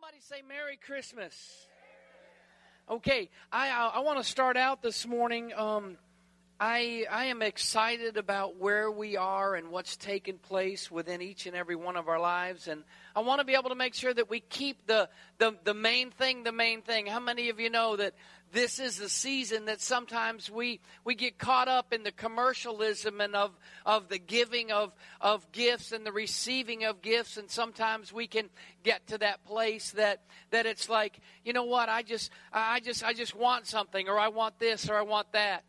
Somebody say Merry Christmas. Okay, I I, want to start out this morning. Um, I I am excited about where we are and what's taken place within each and every one of our lives, and I want to be able to make sure that we keep the the the main thing the main thing. How many of you know that this is the season that sometimes we we get caught up in the commercialism and of of the giving of of gifts and the receiving of gifts, and sometimes we can get to that place that that it's like you know what I just I just I just want something or I want this or I want that.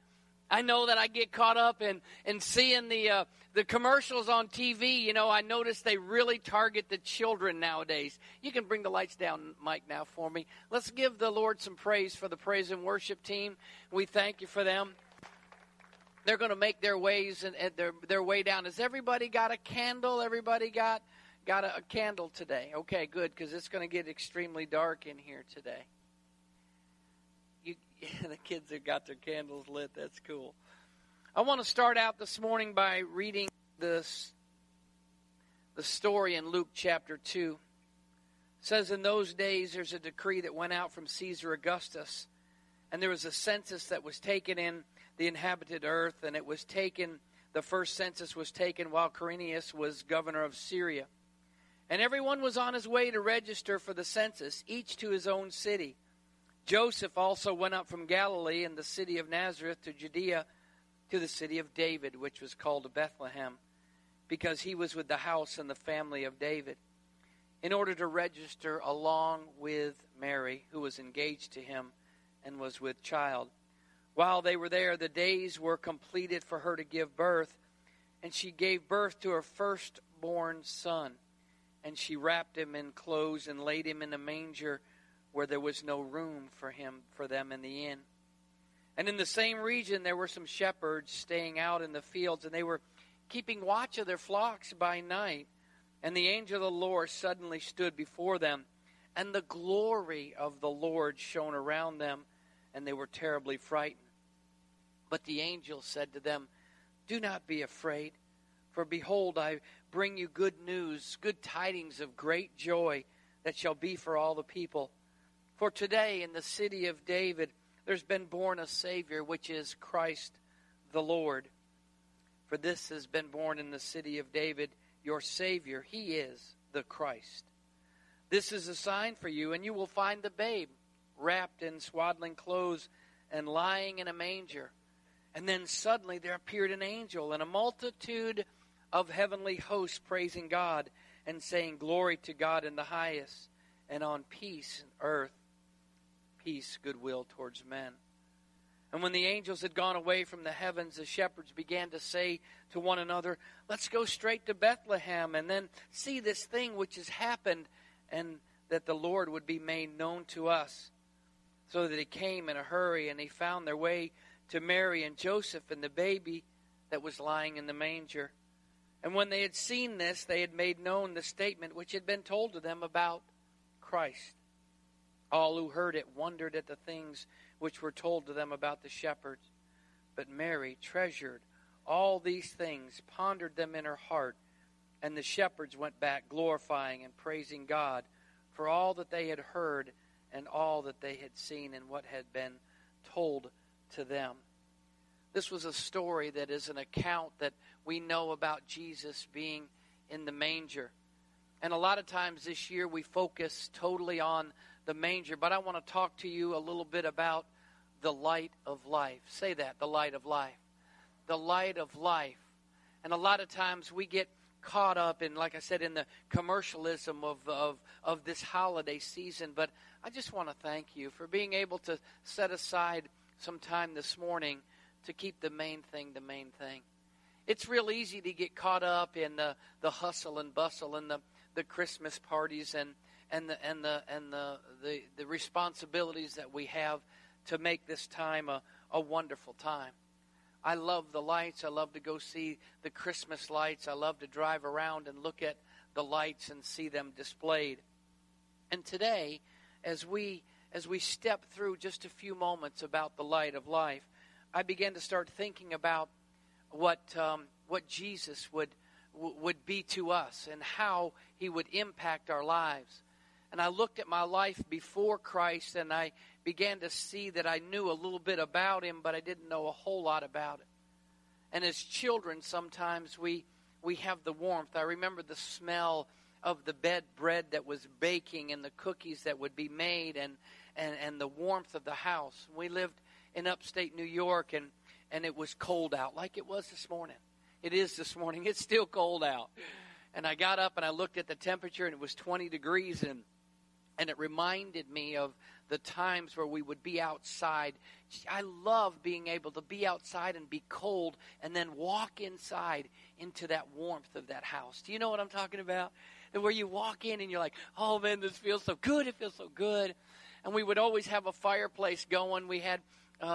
I know that I get caught up in, in seeing the uh, the commercials on TV. You know, I notice they really target the children nowadays. You can bring the lights down, Mike, now for me. Let's give the Lord some praise for the praise and worship team. We thank you for them. They're going to make their ways and, and their their way down. Has everybody got a candle? Everybody got got a, a candle today? Okay, good, because it's going to get extremely dark in here today. the kids have got their candles lit. That's cool. I want to start out this morning by reading this the story in Luke chapter 2. It says in those days there's a decree that went out from Caesar Augustus and there was a census that was taken in the inhabited earth and it was taken the first census was taken while Quirinius was governor of Syria. And everyone was on his way to register for the census, each to his own city. Joseph also went up from Galilee in the city of Nazareth to Judea to the city of David, which was called Bethlehem, because he was with the house and the family of David, in order to register along with Mary, who was engaged to him and was with child. While they were there, the days were completed for her to give birth, and she gave birth to her firstborn son. And she wrapped him in clothes and laid him in a manger where there was no room for him for them in the inn. And in the same region there were some shepherds staying out in the fields, and they were keeping watch of their flocks by night. And the angel of the Lord suddenly stood before them, and the glory of the Lord shone around them, and they were terribly frightened. But the angel said to them, Do not be afraid, for behold, I bring you good news, good tidings of great joy that shall be for all the people. For today in the city of David there's been born a Savior, which is Christ the Lord. For this has been born in the city of David, your Savior. He is the Christ. This is a sign for you, and you will find the babe wrapped in swaddling clothes and lying in a manger. And then suddenly there appeared an angel and a multitude of heavenly hosts praising God and saying, Glory to God in the highest, and on peace in earth peace, goodwill towards men. And when the angels had gone away from the heavens, the shepherds began to say to one another, Let's go straight to Bethlehem and then see this thing which has happened, and that the Lord would be made known to us. So that he came in a hurry, and he found their way to Mary and Joseph and the baby that was lying in the manger. And when they had seen this, they had made known the statement which had been told to them about Christ. All who heard it wondered at the things which were told to them about the shepherds. But Mary treasured all these things, pondered them in her heart, and the shepherds went back glorifying and praising God for all that they had heard and all that they had seen and what had been told to them. This was a story that is an account that we know about Jesus being in the manger. And a lot of times this year we focus totally on the manger, but I want to talk to you a little bit about the light of life. Say that, the light of life. The light of life. And a lot of times we get caught up in, like I said, in the commercialism of, of, of this holiday season. But I just want to thank you for being able to set aside some time this morning to keep the main thing the main thing. It's real easy to get caught up in the, the hustle and bustle and the, the Christmas parties and and the and the and the, the, the responsibilities that we have to make this time a, a wonderful time. I love the lights. I love to go see the Christmas lights. I love to drive around and look at the lights and see them displayed. And today, as we as we step through just a few moments about the light of life, I began to start thinking about what um, what Jesus would would be to us and how he would impact our lives. And I looked at my life before Christ and I began to see that I knew a little bit about him, but I didn't know a whole lot about it. And as children, sometimes we, we have the warmth. I remember the smell of the bed bread that was baking and the cookies that would be made and, and, and the warmth of the house. We lived in upstate New York and, and it was cold out like it was this morning. It is this morning. It's still cold out. And I got up and I looked at the temperature and it was 20 degrees and and it reminded me of the times where we would be outside. I love being able to be outside and be cold and then walk inside into that warmth of that house. Do you know what I'm talking about? Where you walk in and you're like, oh man, this feels so good. It feels so good. And we would always have a fireplace going. We had uh,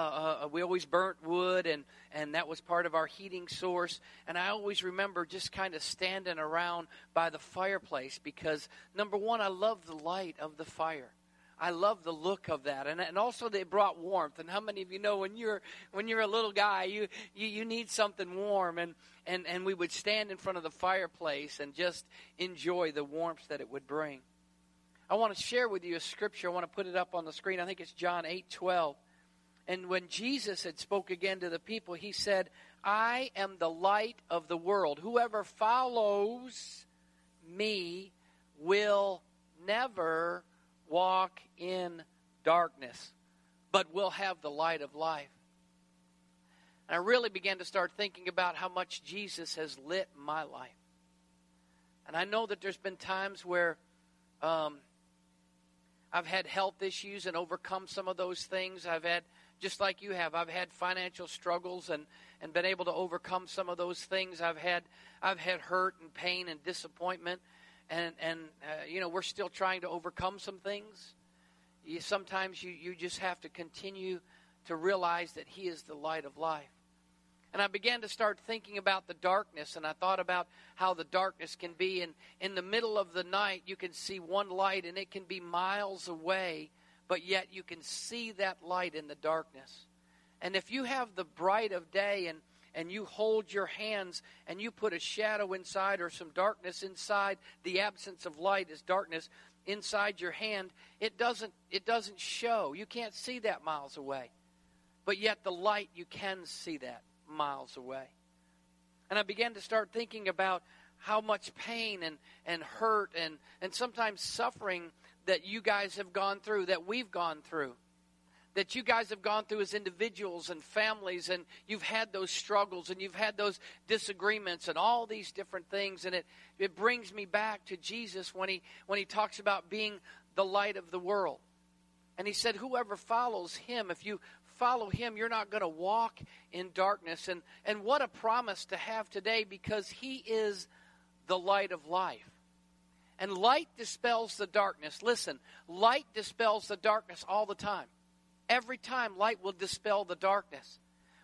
uh, we always burnt wood, and, and that was part of our heating source. And I always remember just kind of standing around by the fireplace because, number one, I love the light of the fire. I love the look of that, and and also they brought warmth. And how many of you know when you're when you're a little guy, you you, you need something warm, and and and we would stand in front of the fireplace and just enjoy the warmth that it would bring. I want to share with you a scripture. I want to put it up on the screen. I think it's John eight twelve. And when Jesus had spoke again to the people, he said, I am the light of the world. Whoever follows me will never walk in darkness, but will have the light of life. And I really began to start thinking about how much Jesus has lit my life. And I know that there's been times where um, I've had health issues and overcome some of those things. I've had just like you have. I've had financial struggles and, and been able to overcome some of those things. I've had I've had hurt and pain and disappointment, and and uh, you know we're still trying to overcome some things. You, sometimes you you just have to continue to realize that He is the light of life. And I began to start thinking about the darkness, and I thought about how the darkness can be. And in the middle of the night, you can see one light, and it can be miles away but yet you can see that light in the darkness. And if you have the bright of day and and you hold your hands and you put a shadow inside or some darkness inside, the absence of light is darkness inside your hand, it doesn't it doesn't show. You can't see that miles away. But yet the light you can see that miles away. And I began to start thinking about how much pain and, and hurt and, and sometimes suffering that you guys have gone through, that we've gone through, that you guys have gone through as individuals and families, and you've had those struggles and you've had those disagreements and all these different things. And it, it brings me back to Jesus when he, when he talks about being the light of the world. And he said, Whoever follows him, if you follow him, you're not going to walk in darkness. And, and what a promise to have today because he is the light of life. And light dispels the darkness. Listen, light dispels the darkness all the time. Every time, light will dispel the darkness.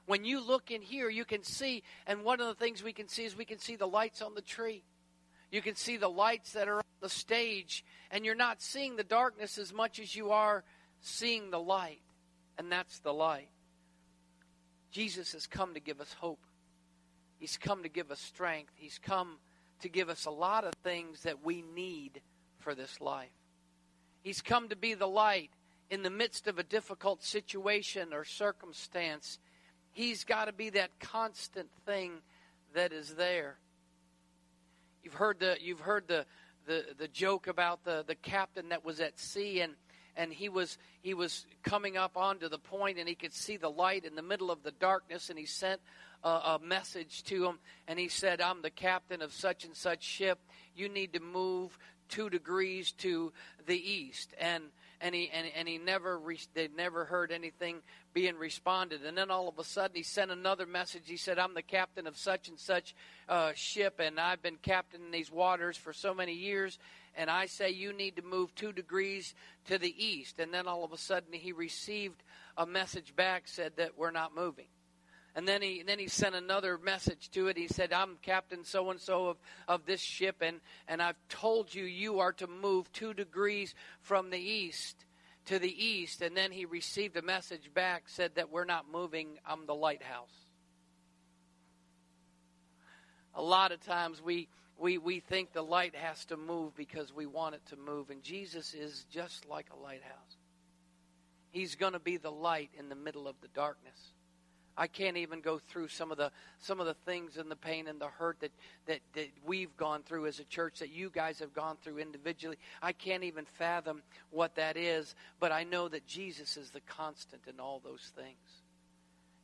When you look in here, you can see, and one of the things we can see is we can see the lights on the tree. You can see the lights that are on the stage, and you're not seeing the darkness as much as you are seeing the light. And that's the light. Jesus has come to give us hope. He's come to give us strength. He's come to give us a lot of things that we need for this life. He's come to be the light in the midst of a difficult situation or circumstance. He's got to be that constant thing that is there. You've heard the you've heard the the, the joke about the, the captain that was at sea and and he was he was coming up onto the point and he could see the light in the middle of the darkness and he sent a, a message to him, and he said, I'm the captain of such and such ship. You need to move two degrees to the east. And and he and, and he never re, they never heard anything being responded. And then all of a sudden he sent another message. He said, "I'm the captain of such and such uh, ship, and I've been captain in these waters for so many years." And I say you need to move two degrees to the east. And then all of a sudden he received a message back said that we're not moving. And then he then he sent another message to it. He said, "I'm Captain so and so of of this ship, and and I've told you you are to move two degrees from the east to the east." And then he received a message back said that we're not moving. I'm the lighthouse. A lot of times we we, we think the light has to move because we want it to move. And Jesus is just like a lighthouse. He's going to be the light in the middle of the darkness. I can't even go through some of the some of the things and the pain and the hurt that, that, that we've gone through as a church that you guys have gone through individually. I can't even fathom what that is, but I know that Jesus is the constant in all those things.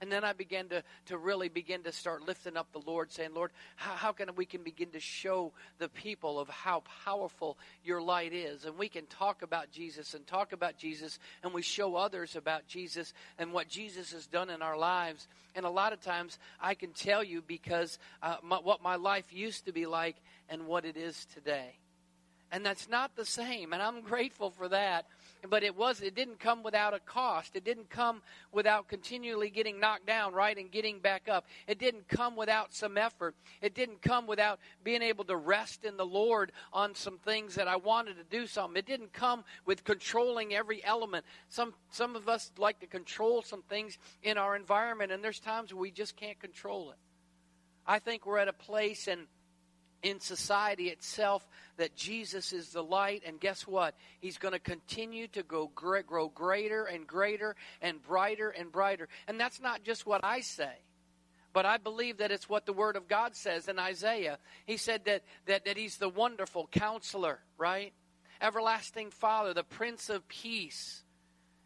And then I began to, to really begin to start lifting up the Lord, saying, Lord, how, how can we can begin to show the people of how powerful your light is? And we can talk about Jesus and talk about Jesus, and we show others about Jesus and what Jesus has done in our lives. And a lot of times I can tell you because uh, my, what my life used to be like and what it is today. And that's not the same, and I'm grateful for that. But it was it didn't come without a cost. It didn't come without continually getting knocked down right and getting back up. It didn't come without some effort. It didn't come without being able to rest in the lord on some things that i wanted to do something it didn't come with controlling every element. Some some of us like to control some things in our environment and there's times we just can't control it. I think we're at a place and in society itself that Jesus is the light, and guess what? He's going to continue to go grow greater and greater and brighter and brighter. And that's not just what I say, but I believe that it's what the Word of God says in Isaiah. He said that, that, that He's the wonderful counselor, right? Everlasting Father, the Prince of Peace.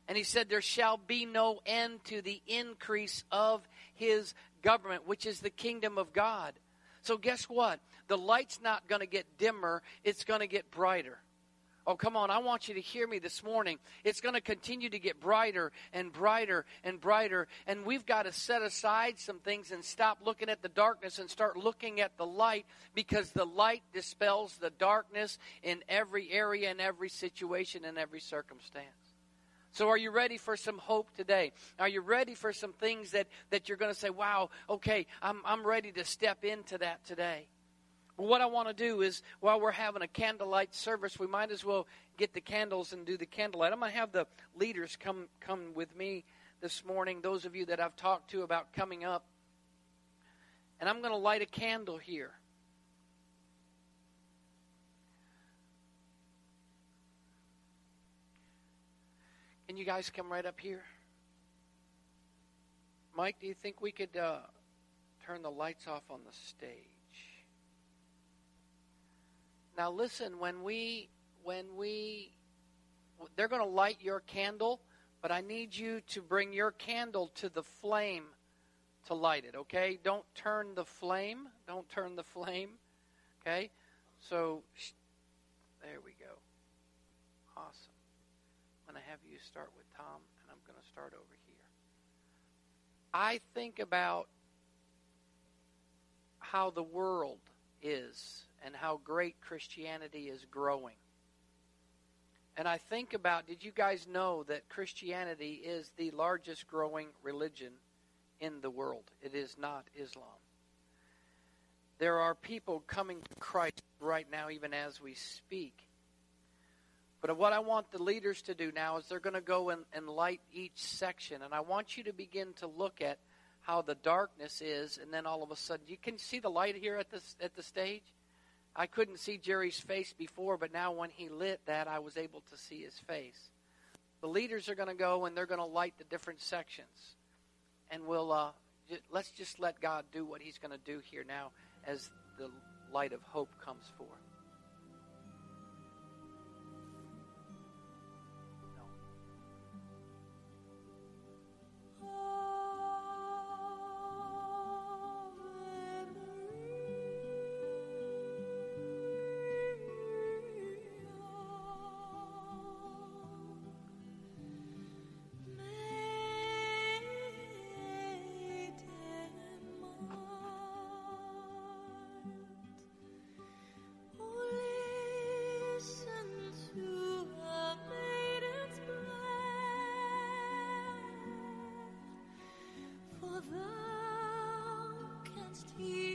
And He said, There shall be no end to the increase of His government, which is the kingdom of God. So, guess what? The light's not going to get dimmer, it's going to get brighter. Oh, come on. I want you to hear me this morning. It's going to continue to get brighter and brighter and brighter. And we've got to set aside some things and stop looking at the darkness and start looking at the light because the light dispels the darkness in every area, in every situation, in every circumstance. So, are you ready for some hope today? Are you ready for some things that, that you're going to say, wow, okay, I'm, I'm ready to step into that today? What I want to do is, while we're having a candlelight service, we might as well get the candles and do the candlelight. I'm going to have the leaders come, come with me this morning, those of you that I've talked to about coming up. And I'm going to light a candle here. Can you guys come right up here? Mike, do you think we could uh, turn the lights off on the stage? Now listen, when we when we they're going to light your candle, but I need you to bring your candle to the flame to light it, okay? Don't turn the flame. Don't turn the flame. Okay? So there we go. Awesome. I'm going to have you start with Tom, and I'm going to start over here. I think about how the world is and how great Christianity is growing. And I think about did you guys know that Christianity is the largest growing religion in the world? It is not Islam. There are people coming to Christ right now, even as we speak. But what I want the leaders to do now is they're going to go and, and light each section. And I want you to begin to look at how the darkness is, and then all of a sudden, you can see the light here at the, at the stage? I couldn't see Jerry's face before, but now when he lit that, I was able to see his face. The leaders are going to go and they're going to light the different sections. And we'll, uh, j- let's just let God do what he's going to do here now as the light of hope comes forth. thou canst hear.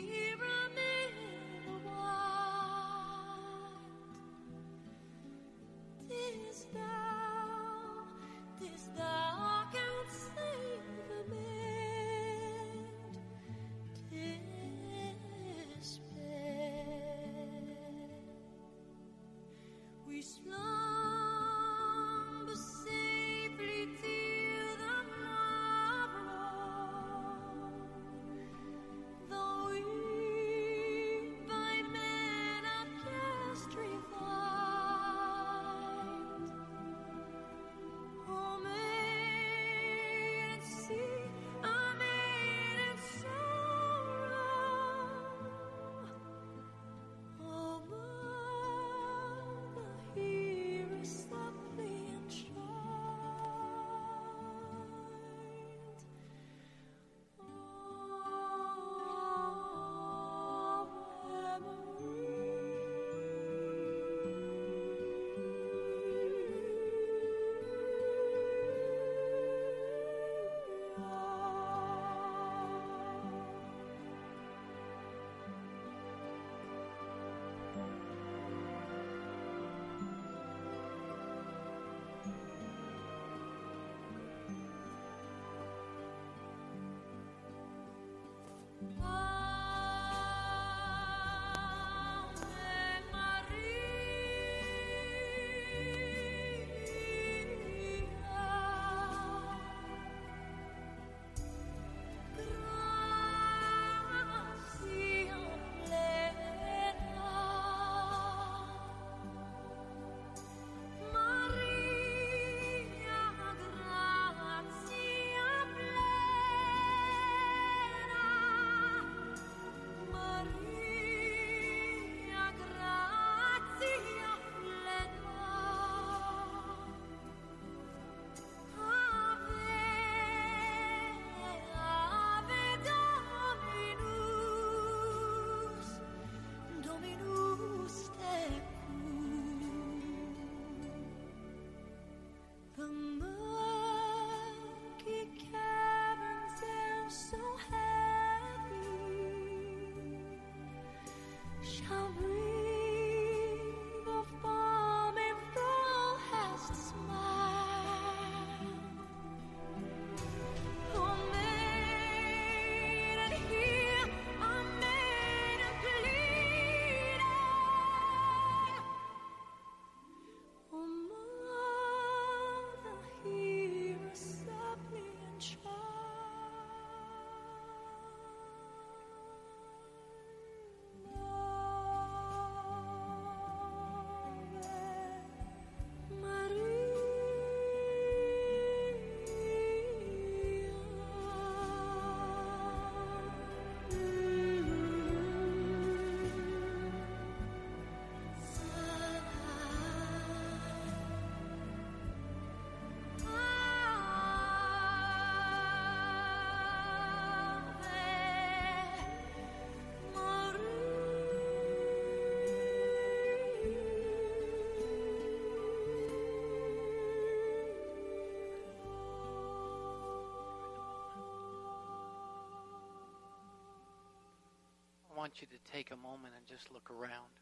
Want you to take a moment and just look around.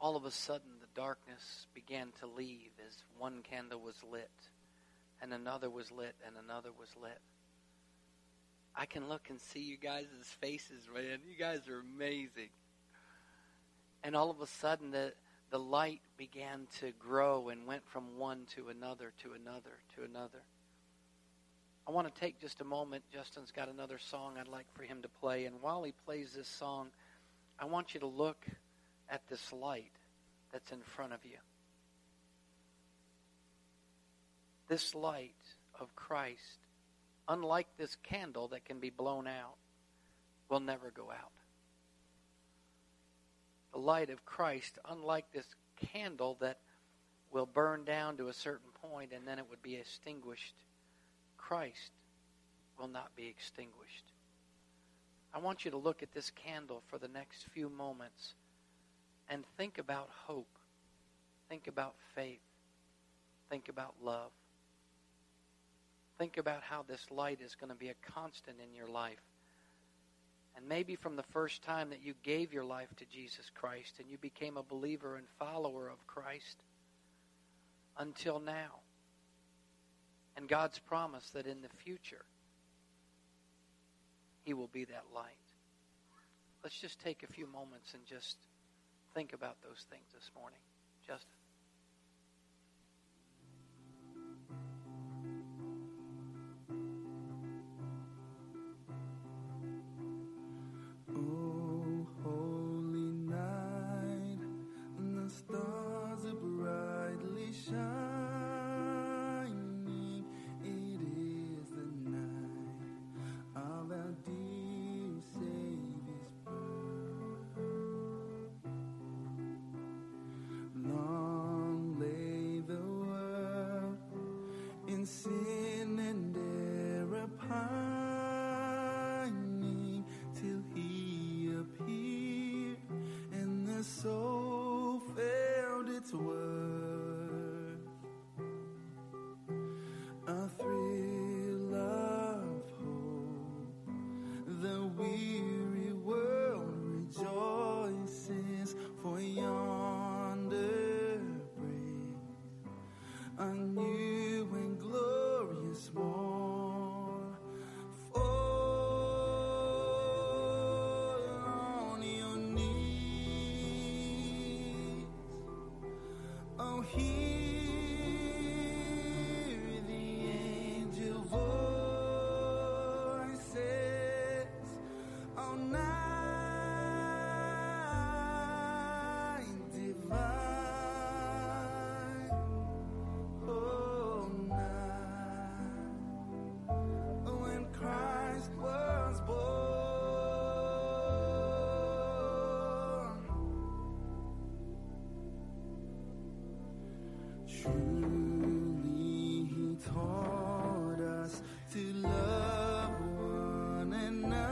All of a sudden, the darkness began to leave as one candle was lit, and another was lit, and another was lit. I can look and see you guys' faces, man. You guys are amazing. And all of a sudden, the, the light began to grow and went from one to another, to another, to another. I want to take just a moment. Justin's got another song I'd like for him to play. And while he plays this song, I want you to look at this light that's in front of you. This light of Christ, unlike this candle that can be blown out, will never go out. The light of Christ, unlike this candle that will burn down to a certain point and then it would be extinguished Christ will not be extinguished. I want you to look at this candle for the next few moments and think about hope. Think about faith. Think about love. Think about how this light is going to be a constant in your life. And maybe from the first time that you gave your life to Jesus Christ and you became a believer and follower of Christ until now and God's promise that in the future, He will be that light. Let's just take a few moments and just think about those things this morning. Justin. truly he taught us to love one another.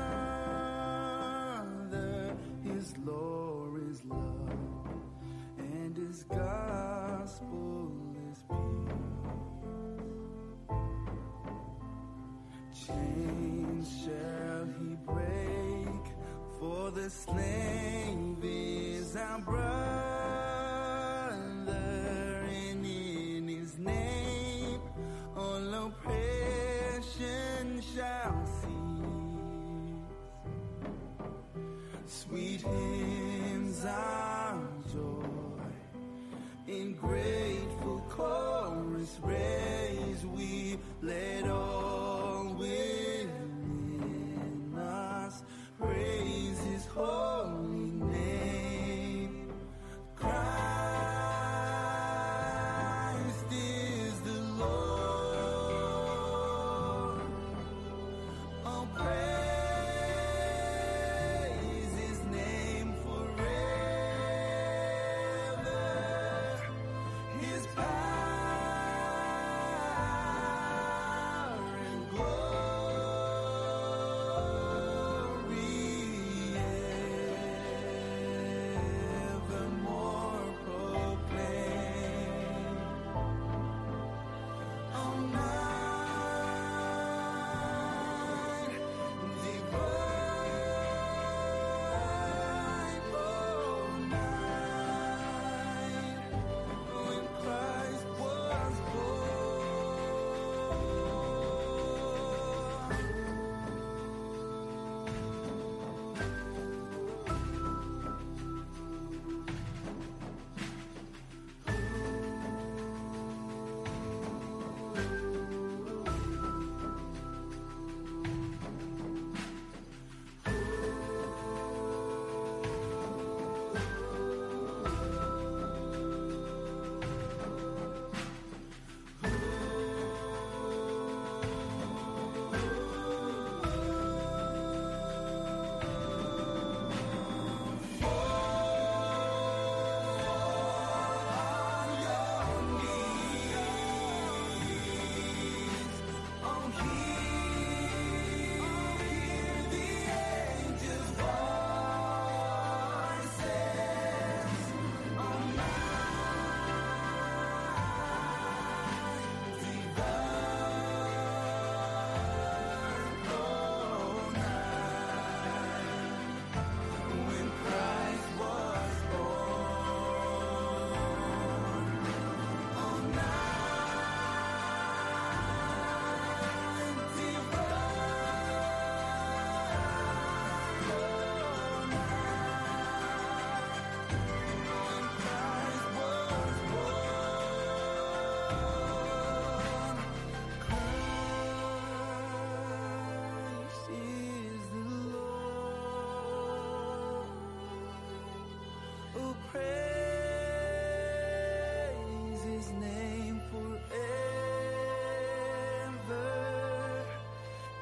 His law is love, and his gospel is peace. Chains shall he break for the slave. Sweet hymns our joy. In grateful chorus raise we let all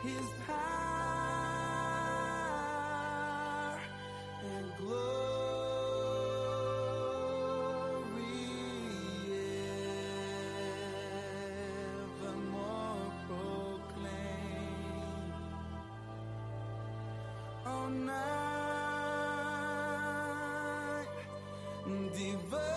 His power and glory evermore proclaim. All night divine,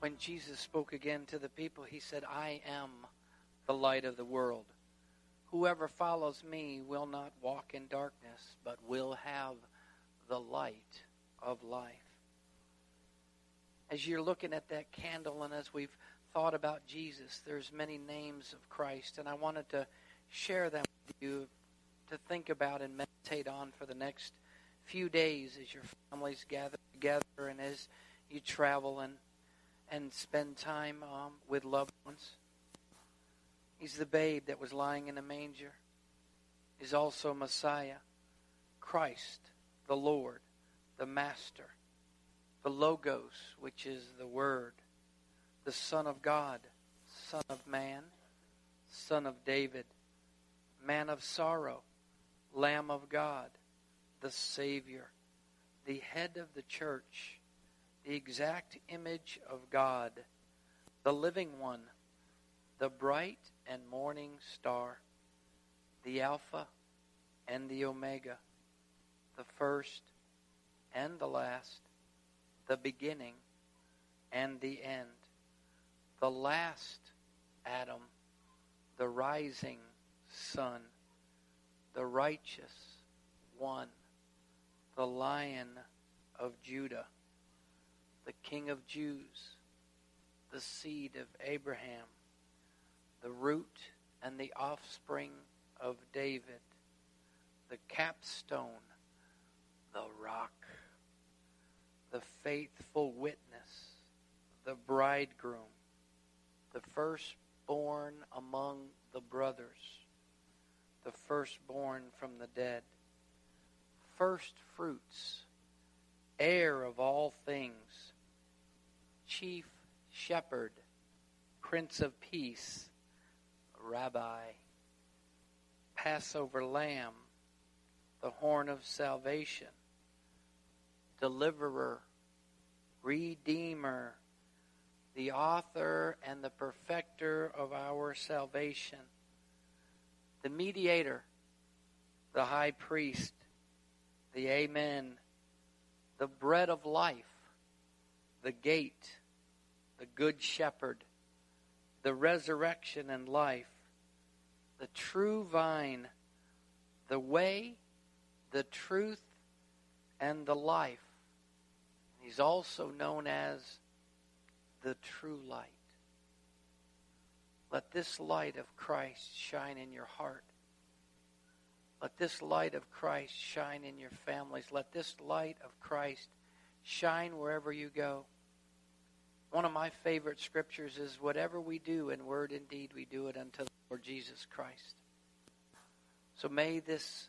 When Jesus spoke again to the people, he said, I am the light of the world. Whoever follows me will not walk in darkness, but will have the light of life. As you're looking at that candle and as we've thought about Jesus, there's many names of Christ, and I wanted to share them with you to think about and meditate on for the next few days as your families gather together and as you travel and and spend time um, with loved ones. He's the babe that was lying in a manger. He's also Messiah, Christ, the Lord, the Master, the Logos, which is the Word, the Son of God, Son of Man, Son of David, Man of sorrow, Lamb of God, the Savior, the head of the church, the exact image of God, the living one, the bright and morning star, the Alpha and the Omega, the first and the last, the beginning and the end, the last Adam, the rising sun, the righteous one, the lion of Judah, the king of Jews, the seed of Abraham, the root and the offspring of David, the capstone, the rock, the faithful witness, the bridegroom, the firstborn among the brothers, the firstborn from the dead, firstfruits, heir of all things, chief shepherd, prince of peace, rabbi, Passover lamb, the horn of salvation, deliverer, redeemer, the author and the perfecter of our salvation, the mediator, the high priest, the amen, the bread of life, the gate, the good shepherd, the resurrection and life, the true vine, the way, the truth, and the life. He's also known as the true light. Let this light of Christ shine in your heart. Let this light of Christ shine in your families. Let this light of Christ shine wherever you go. One of my favorite scriptures is whatever we do in word and deed, we do it unto the Lord Jesus Christ. So may this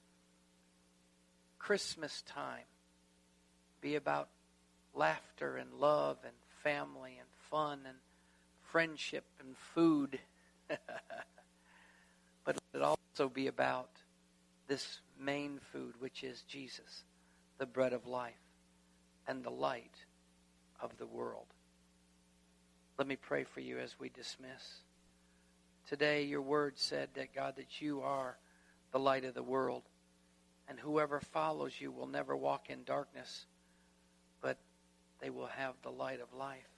Christmas time be about laughter and love and family and fun and friendship and food. but it also be about this main food, which is Jesus, the bread of life and the light of the world. Let me pray for you as we dismiss. Today, your word said that, God, that you are the light of the world, and whoever follows you will never walk in darkness, but they will have the light of life.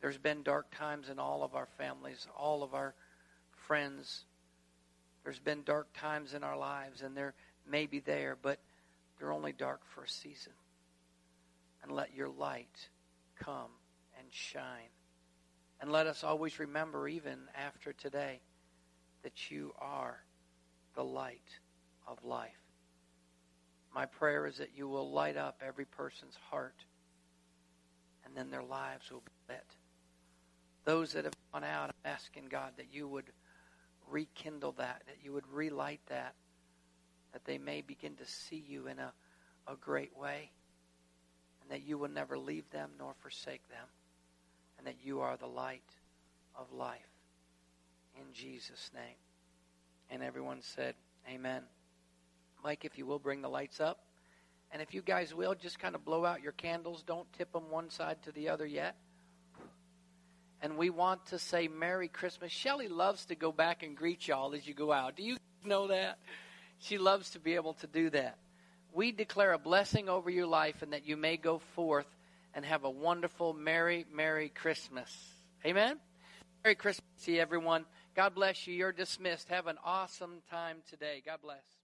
There's been dark times in all of our families, all of our friends. There's been dark times in our lives, and they're maybe there, but they're only dark for a season. And let your light come and shine. And let us always remember, even after today, that you are the light of life. My prayer is that you will light up every person's heart, and then their lives will be lit. Those that have gone out, I'm asking God that you would rekindle that, that you would relight that, that they may begin to see you in a, a great way, and that you will never leave them nor forsake them that you are the light of life. In Jesus' name. And everyone said, Amen. Mike, if you will, bring the lights up. And if you guys will, just kind of blow out your candles. Don't tip them one side to the other yet. And we want to say Merry Christmas. Shelly loves to go back and greet y'all as you go out. Do you know that? She loves to be able to do that. We declare a blessing over your life and that you may go forth and have a wonderful, Merry, Merry Christmas. Amen? Merry Christmas to everyone. God bless you. You're dismissed. Have an awesome time today. God bless.